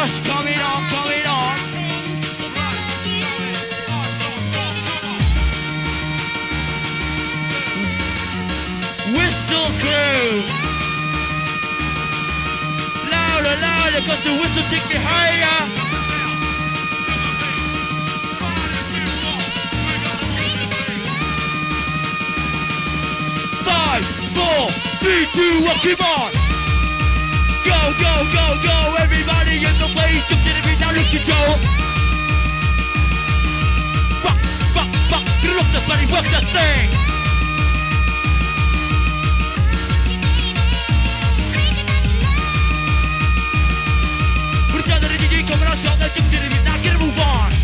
Rush coming on, coming on. Whistle crew. Louder, louder, cause the whistle take me higher. Five, four, three, two, one, come on. Go, go, go, go, everybody in the place, the beat, now look at Joe. Rock, rock, rock, get it up the buddy, work that thing. Put it down the coming on strong, let's the beat, now get a move on.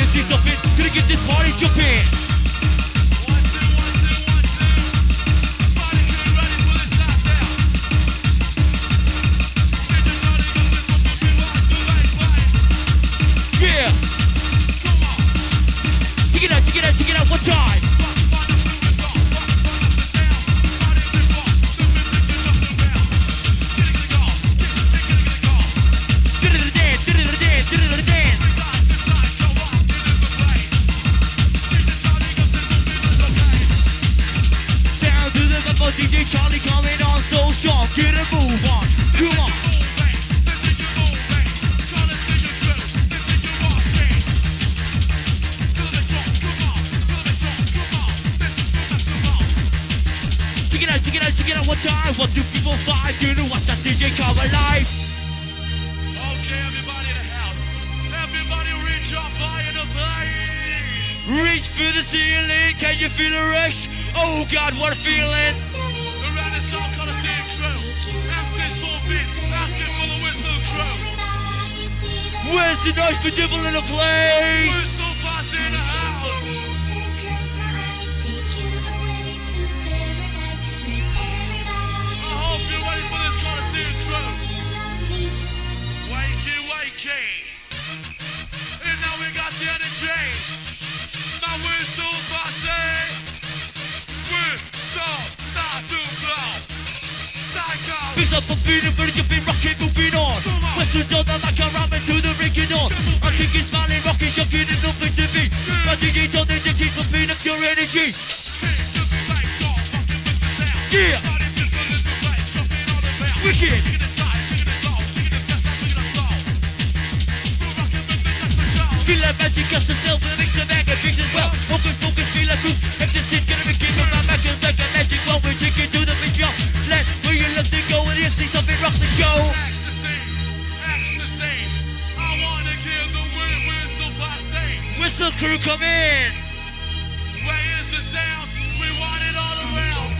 NT Western NT gonna get this party jumping. Yeah. Come on. Take it out, take it out, take it out one time. Western on the mic, I'm ramming to the on. I'm kicking, smiling, rocking, shocking, and nothing to me. My DJ told the dictate for being up your energy. Yeah, wicked. Feel like magic, got yourself and mix the and mix as well. Focus, focus, feel like truth. Ecstasy, gonna be king of my magic, like a magic. While we're taking to the big drop. Let where you love to go, and you see something rock the show. Whistle crew, come in. Where is the sound? We want it all around.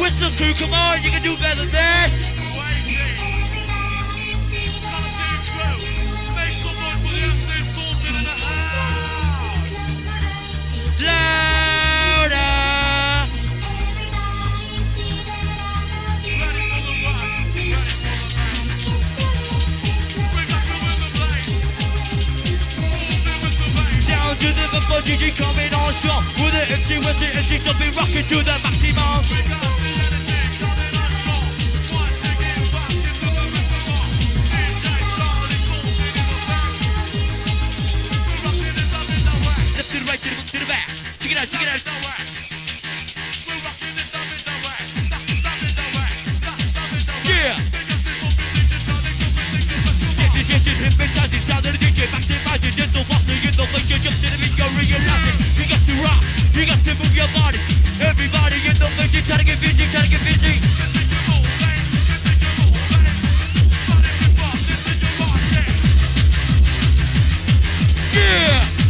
Whistle crew, come on, you can do better than that. Louder. To the before GG coming on strong. With the MC, Western MC, still be rocking to the maximum. Left the right, to the to the back. Check it out, check it out. Yeah. Of the in place, you jump to the beat, go realizing you got to rock, you got to move your body. Everybody in the place, you gotta get busy, gotta get busy. Yeah.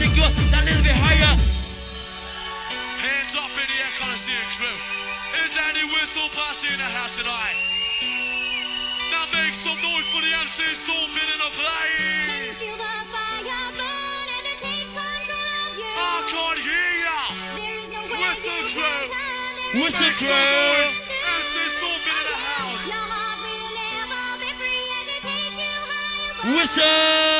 take you up that little bit higher. Hands up in the air, Coliseum crew. Is any whistle party in the house tonight? Now make some noise for the MC Stormpin in the place. Can you feel the fire burn as it takes control of you? I can't hear ya. Whistle crew. Whistle crew. MC Stormpin in the house. Whistle.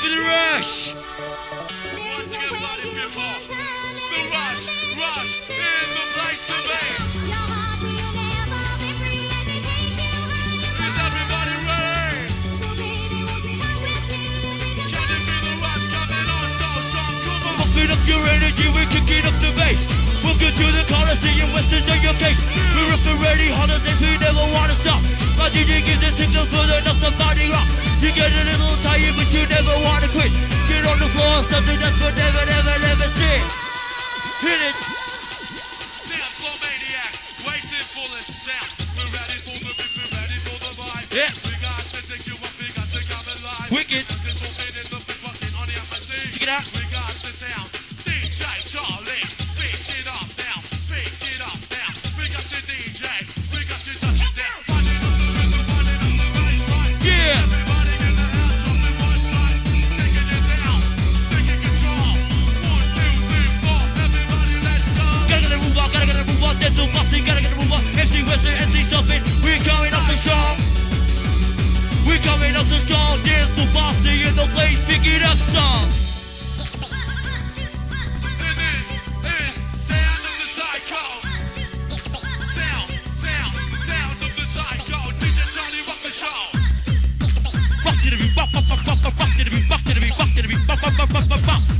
for the rush. There's no way you can turn it was? The rush, rush, in the place to be. Is everybody ready? Can it the rush coming on so strong? Come on, fucking up your energy, we're kicking up the bass. Welcome to the Coliseum, Western on your case. We're up and ready, holidays, we never wanna stop. My DJ gives the signals for the next body rock. You get a little tired, but you never wanna quit. Get on the floor, something that for never, never, never stick. Hit it. Downfall maniac, waiting for the sound. We're ready for the beat, we're ready for the vibe. Yeah. We got to take we got to come alive. Wicked. Check it out. Western SC Dolphins. We're coming up the strong. We're coming up the strong. There's the bossy in the place picking up songs. Fuck it to be, fuck, fuck, fuck, fuck, fuck, fuck it to be, fuck it to be, fuck to be, fuck, fuck, fuck, fuck, fuck.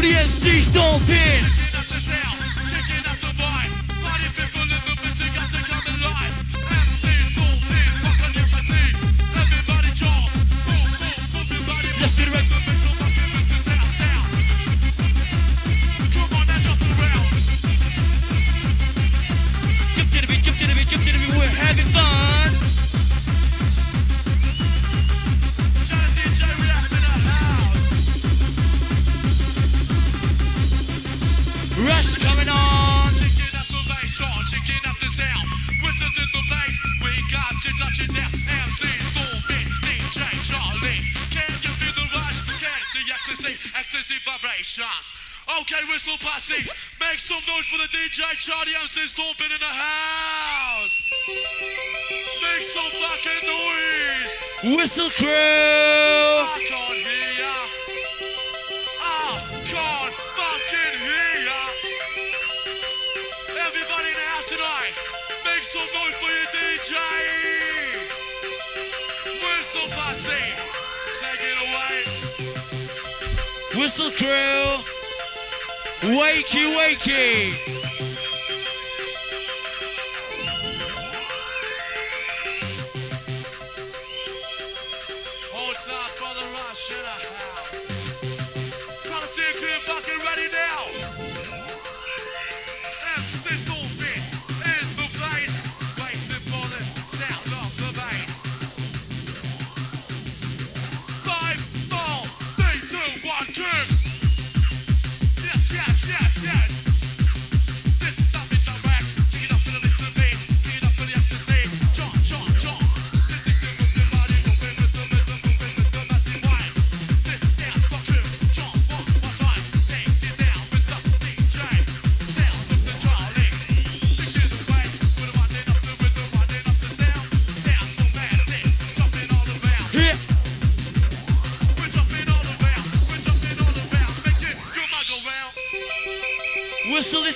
und jetzt nicht. else is in the house. Make some fucking noise. Whistle crew. I can't hear ya. I can't fucking hear ya. Everybody in the house tonight, make some noise for your DJ. Whistle posse, take it away. Whistle crew. Wakey, wakey.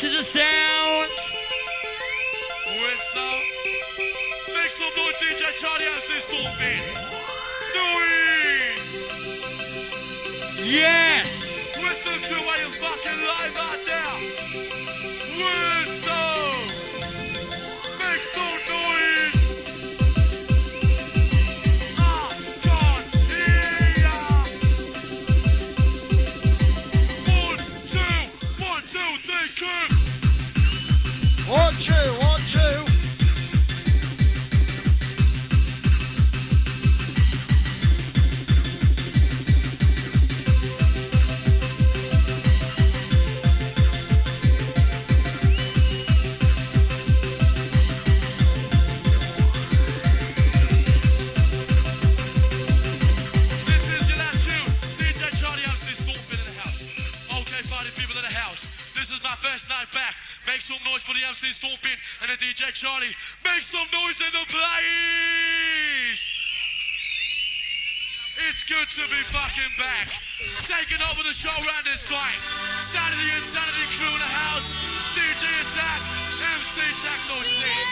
to the sounds. Questa Mix of Noise DJ Charlie and Sister do it. Yes! Listen to where you fucking live out there. For Stomping and the DJ Charlie. Make some noise in the place. It's good to be fucking back. Taking over the show round this time. Sanity and Sanity crew in the house. DJ Attack, MC Techno Team.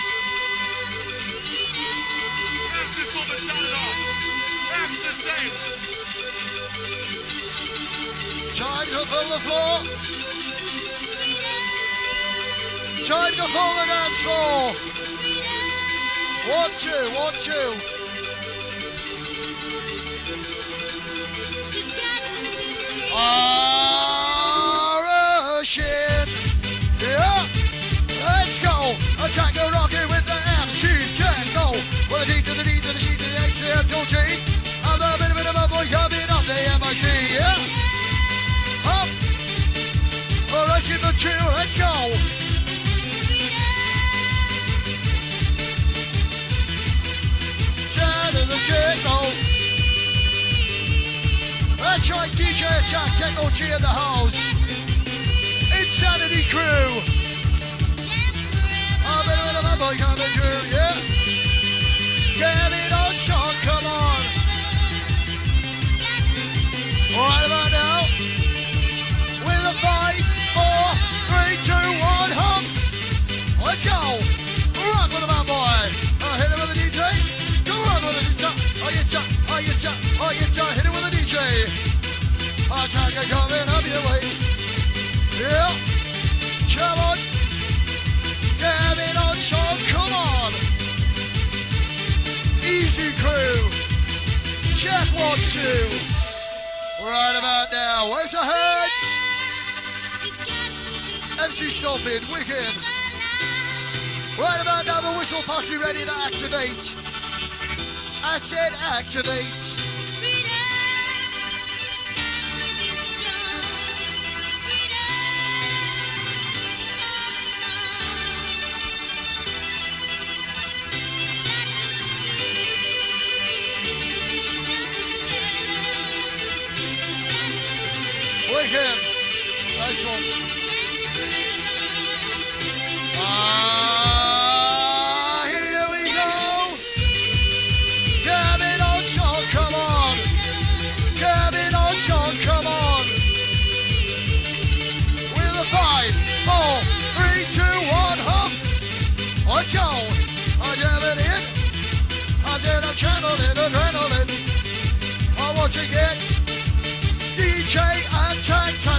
MC Stomping started off. That's the same. Time to fill the floor. Time to fill the dance floor. One, two, one, two. Go. Attack the rocket with the MC Techno. Well, the D to the D to the G to the A to the M to G. I'm the bit of bit of boy coming up the MIC. Yeah. Up. Well, let's get the two. Let's go. Techno. That's right, DJ Attack Technology in the house. Insanity crew. I'm in of a through, yeah. Get it on, Sean, come on. Right about now. With a five, four, three, two, one, hump. Let's go. Run with boy. Oh, you cha. Hit it with the DJ. Attacker coming up your way. Yeah. Come on. Get it on, Sean. Come on. Easy crew. Check one, two. Right about now. Where's the heads? MC Stomping, wicked. Right about now, the whistle posse ready to activate. I said activate. Wicked. Nice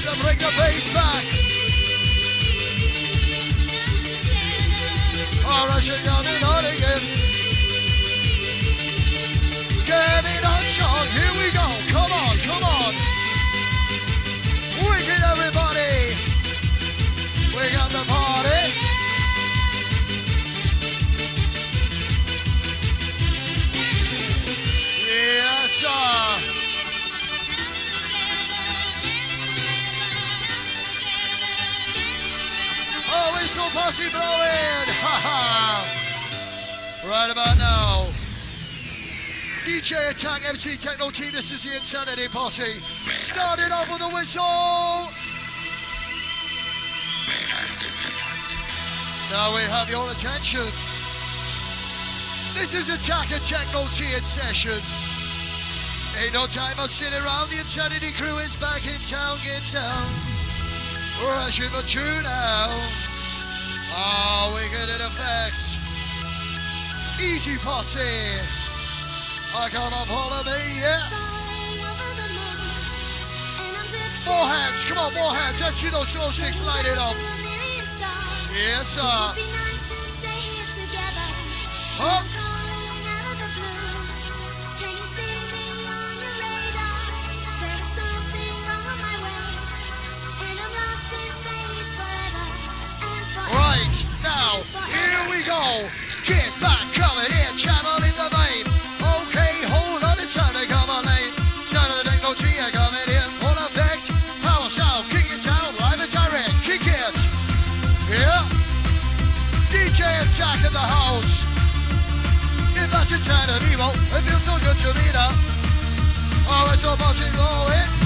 To bring the beat back. On and on. Get it on. Here we go. Come on, come on. Everybody. The party. Right about now. DJ Attack MC Techno T, this is the Insanity Posse. Starting off with a whistle. Now we have your attention. This is Attack and Techno T in session. Ain't no time for sitting around. The Insanity crew is back in town. Get down. Rushing for two now. Oh, we get in effect. Easy posse. I come up, me, yeah. More hands, come on, more hands. Let's see those glow sticks lighted up. Yes, sir. Up. Right, now, here we go. Get back, channeling the. Okay, hold on, it's time to come on the effect. Power kick it down, live and direct, kick it. Yeah. DJ Attack in the house. If that's sign of evil, it feels so good to be there. Oh, it's all bossy blowing.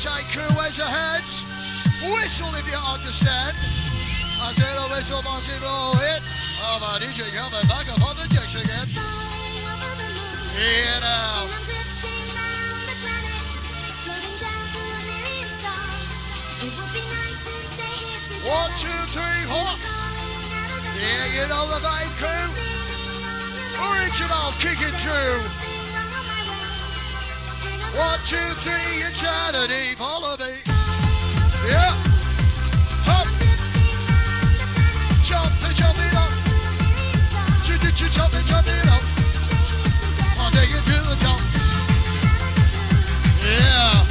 Tay crew ways ahead. Whistle if you understand. I said a whistle, I said roll hit. Oh, my DJ coming back up on the decks again. Here now. One, two, three, four. Yeah, you know the vibe, crew. Original kicking through. One, two, three, and Saturday, follow me. Yeah. Hop. Jump and jump it up. Jump and jump and jump it up. I'll take you to the top. Yeah.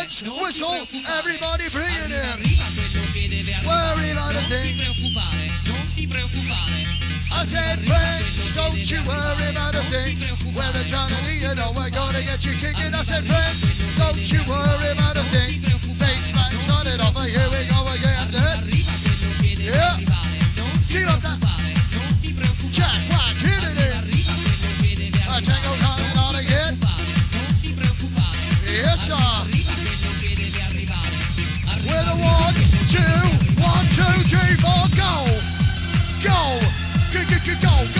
Punch, whistle, everybody bring it in. Worry about a thing. I said, French, don't you worry about a thing. Whether China do you know we're gonna get you kicking. I said, French, don't you worry about a thing. Baseline it off, here we go. two, one, two, three, four, go! Go! Go, go, go, go!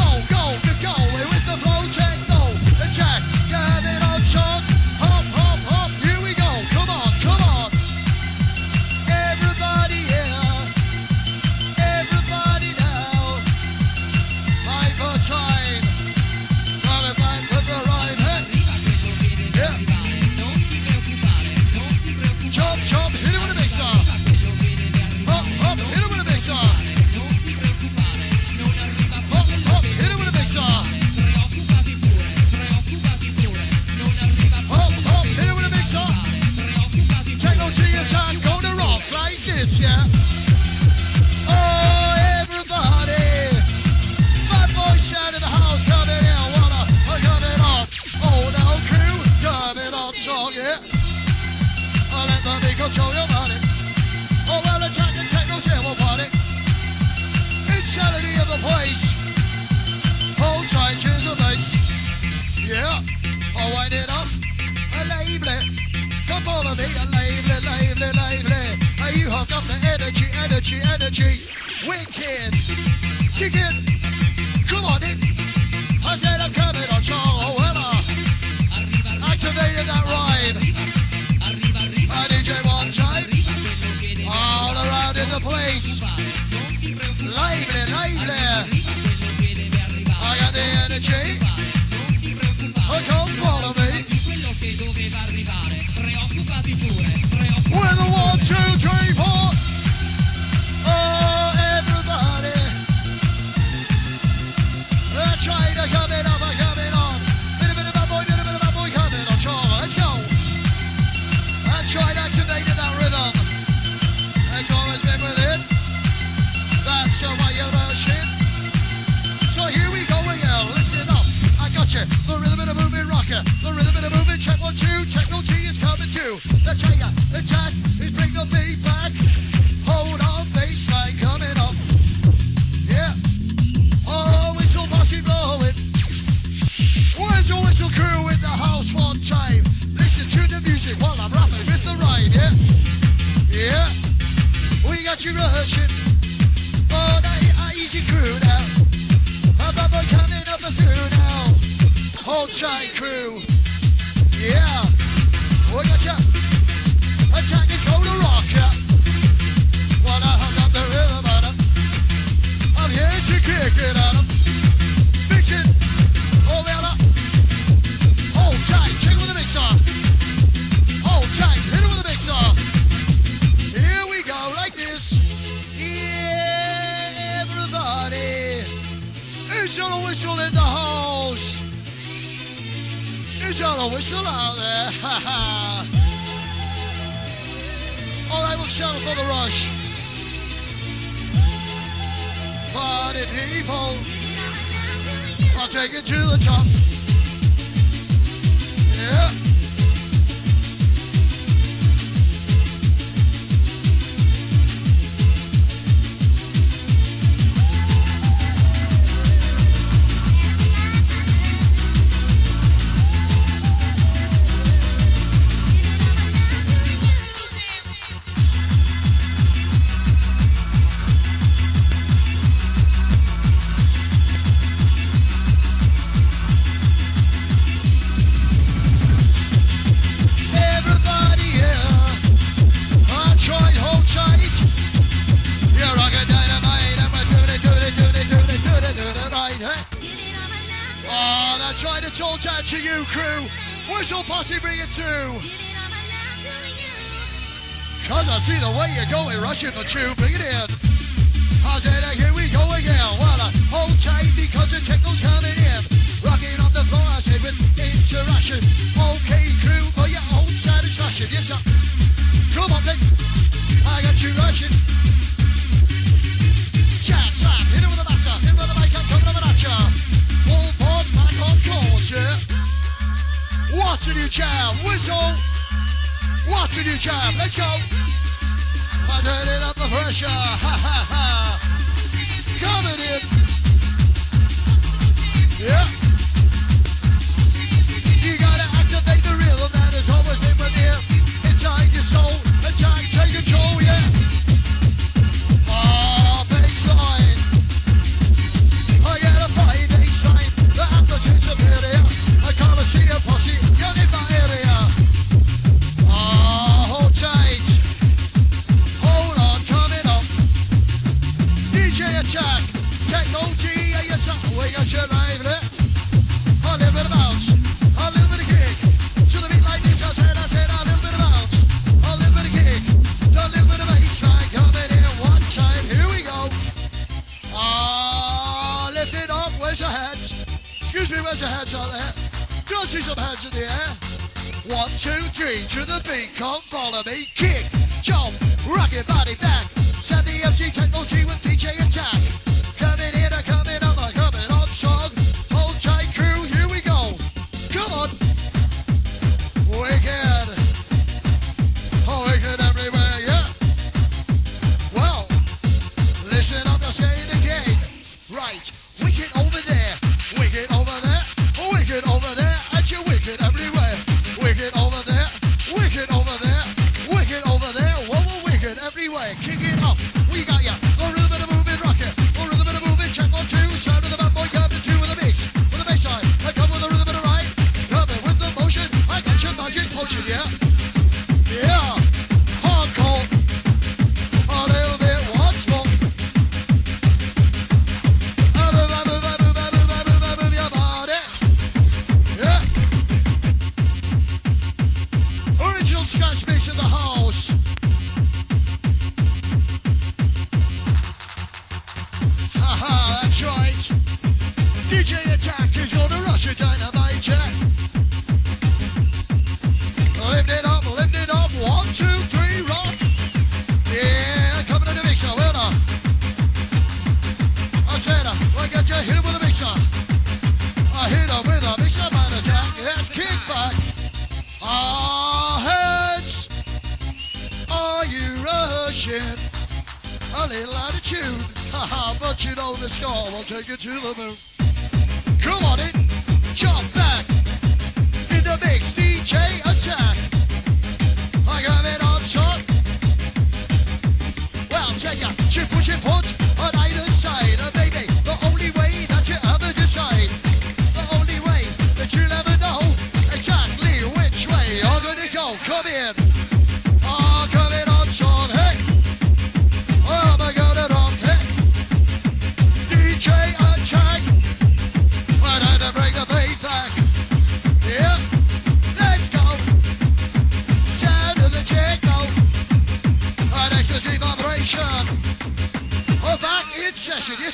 Rushing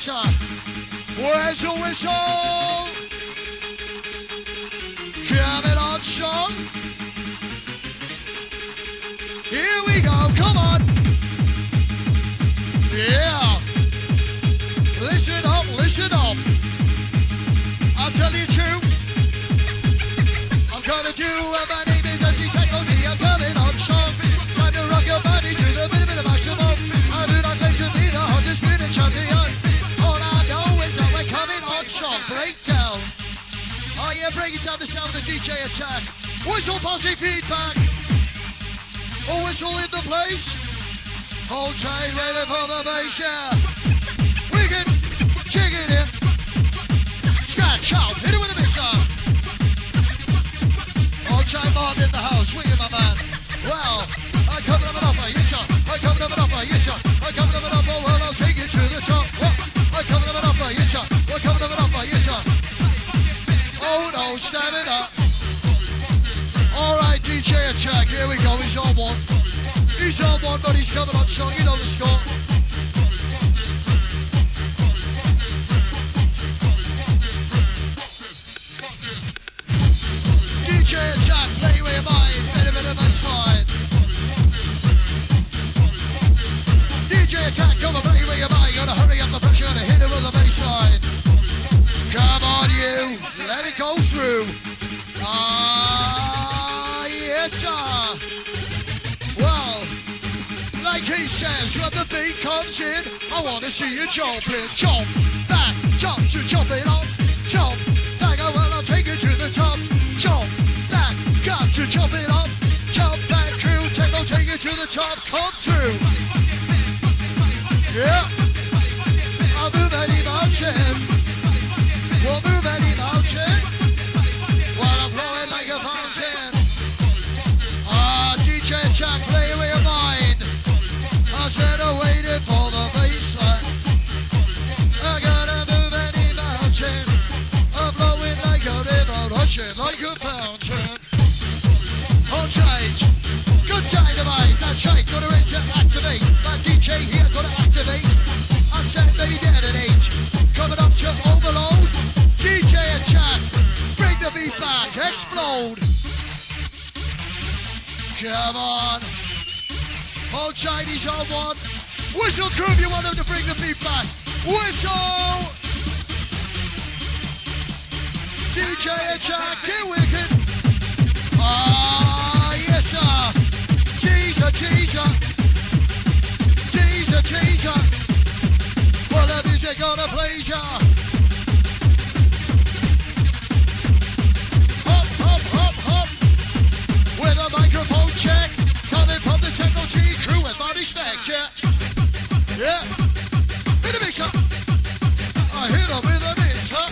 sir. Where's your whistle? Coming on, Sean. Here we go, come on. Yeah. Listen up, listen up. I'll tell you true. I'm gonna do coming. Breakdown. Oh yeah, break it down the sound of the DJ attack. Whistle posse feedback. A whistle in the place. Hold tight, ready for the bass, yeah. Wicked, chicken it. Scratch out, hit it with a mixer. Hold tight, Martin in the house, swinging my man. Well, DJ here we go. He's on one. He's on one, but he's coming on strong. You know the score. Beat comes in, I want to see you jumping. Jump back, jump to jump it up. Jump back, oh, well, I'll take you to the top. Jump back, got to jump it up. Jump back, crew, take, I'll take you to the top. Come through. Yeah. I'll move any mountain. We'll move any mountain. I said oh, I'm waiting for the Chinese on one. Whistle crew if you want them to bring the beat back. Whistle. DJ attack. Get wicked. Ah, yes, sir. Teaser, teaser. Teaser, teaser. Well, the music gonna please ya. Hop, hop, hop, hop. With a microphone check. My respect, yeah. In the mixer. I hit him with a mixer.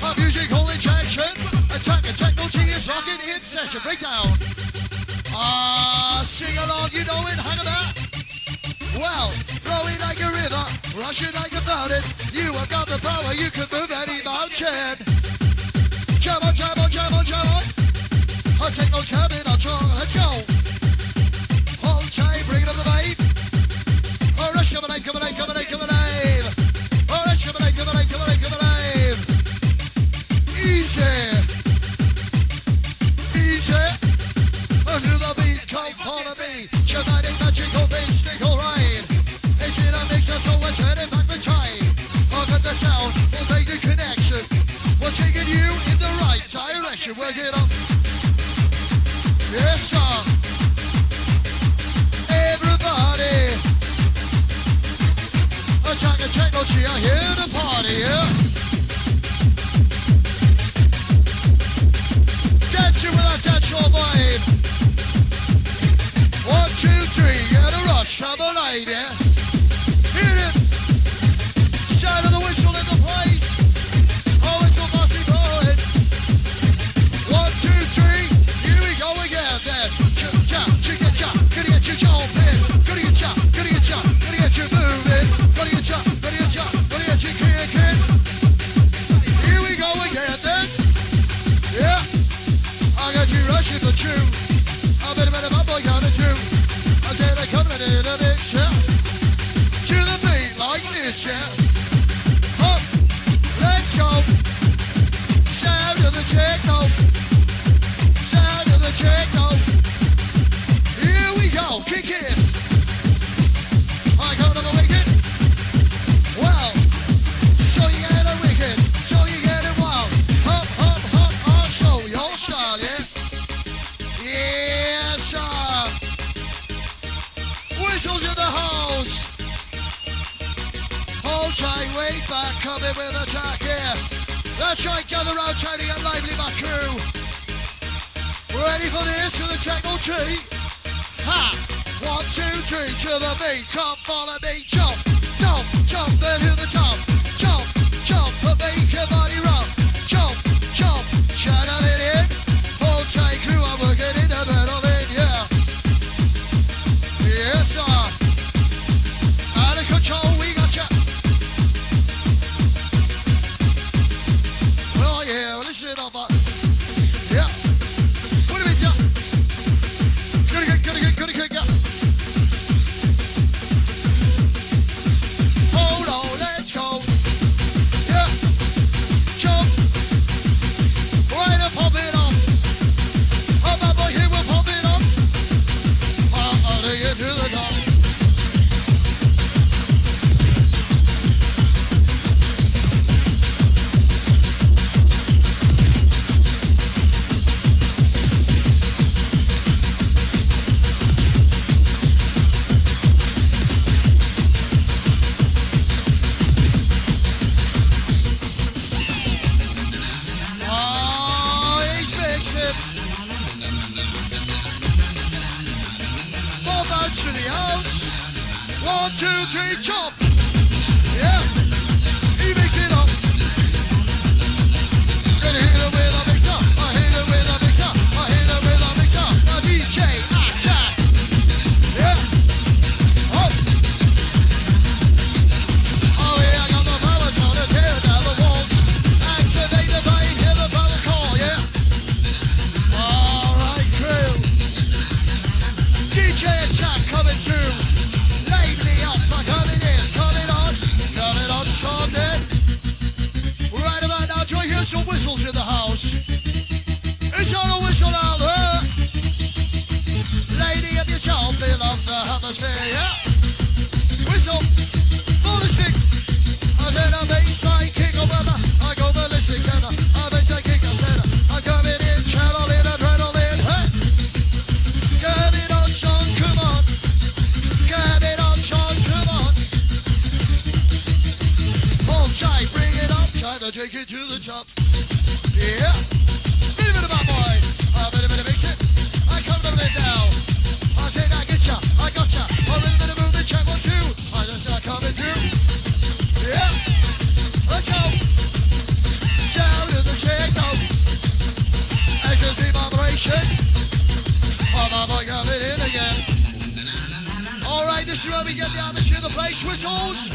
A musical injection. Attack and Techno G is rocking in session. Breakdown. Ah, sing along, you know it, hang about. Well, flowing like a river, rushing like a fountain. You have got the power, you can move any mountain. Jam on, jam on, jam on, jam on. I take no jamming, I'm strong, let's go. Oh, come alive, come alive, come alive. Oh, rush, come alive, come alive, come alive, come alive. Easy. Easy. Under the beat, come follow me. Dramatic, magical, mystical rhyme. It's in a mixer, so we're turning the time. Look at the sound, we'll make the connection. We're taking you in the right direction. Work it That's right, gather round Tony and Lively, my. Ready for this, for the techno tree? Ha! One, two, three, to the beat. Come follow me, jump, jump, jump, then to the top. Jump, jump. One, two, three, chop. Yeah. He makes it up. Let me get down this the place whistles.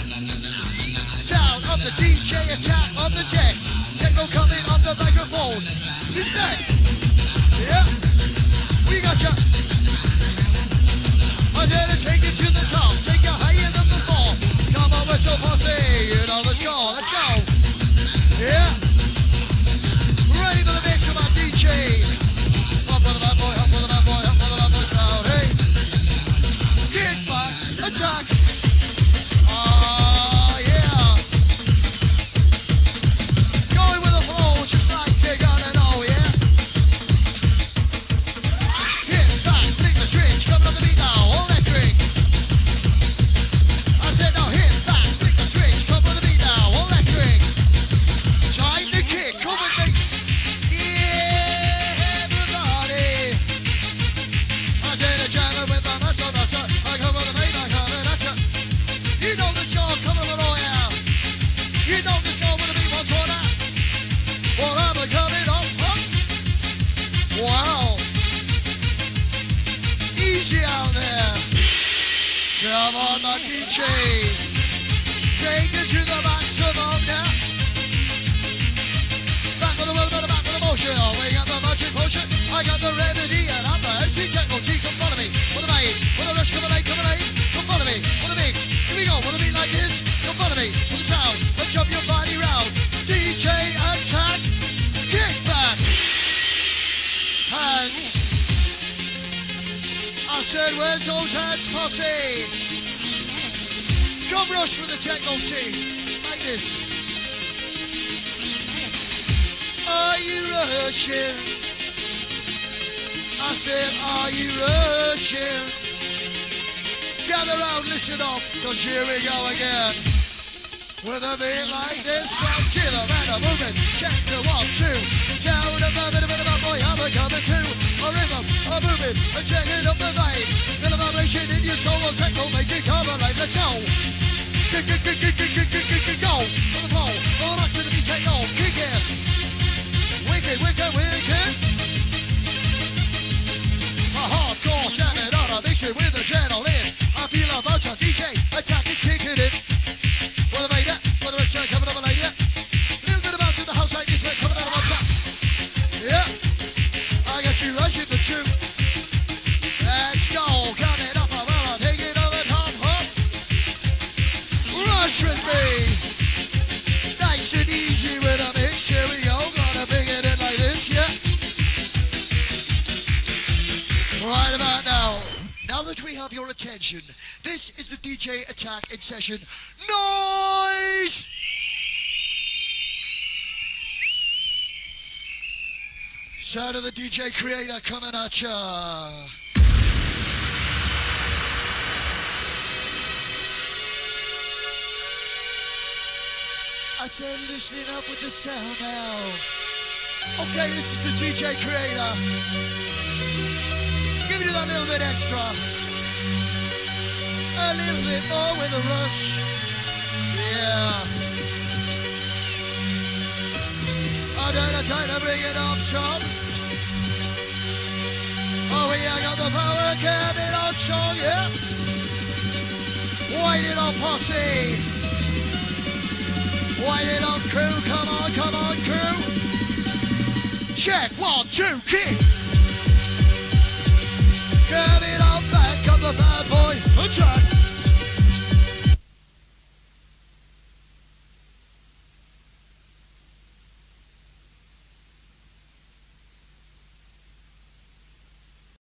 Sound of the DJ attack on the deck. Techno coming on the microphone. This neck. Yeah. We got gotcha. you. I'm gonna take you to the top. Take you higher than the before. Come on, whistle posse. You know let's go, Let's go. Yeah. Ready for the mix of our DJ. shock I got the remedy, and I'm the G, come follow me. With with rush, come follow me. With. With beat like this, come follow me. The let's jump your body round. DJ attack, kick back. Hands. I said, where's those hands, posse? Come rush with the techno team. like this. Are you rushing? I said, are you rushing? Gather round, listen up, cause here we go again. With a beat like this from Killer and a movement, check the one, two. Sound of a bit of a boy, I'm a coming through. A rhythm, a movement, a checking of the vibe. Feel a vibration in your soul, a take, make it come alive. Let's go. Go, go, go, go, go, go, go, go, go. The floor, all rock with the take off, kick ass. Wicked, wicked, wicked. Hardcore jamming on a mixture with. I feel a DJ attack is kicking in. Well, I made it. Well, the coming up a lady. Little bit in the house this, coming my top. Yeah. I got you the. Let's go. Coming up, top hop. Rush with me. Nice and easy with a. Now that we have your attention, this is the DJ Attack in session. Noise! Sound of the DJ Creator coming at ya. I said listening up with the sound now. Okay, this is the DJ Creator. That little bit extra. A little bit more with a rush. Yeah. I don't time to bring it up, Sean. Oh, yeah, I got the power cannon on, Sean, yeah. Waiting on posse. Waiting on crew, come on, come on, crew. Check, one, two, kick. Get it all back, cut the bad boy a check.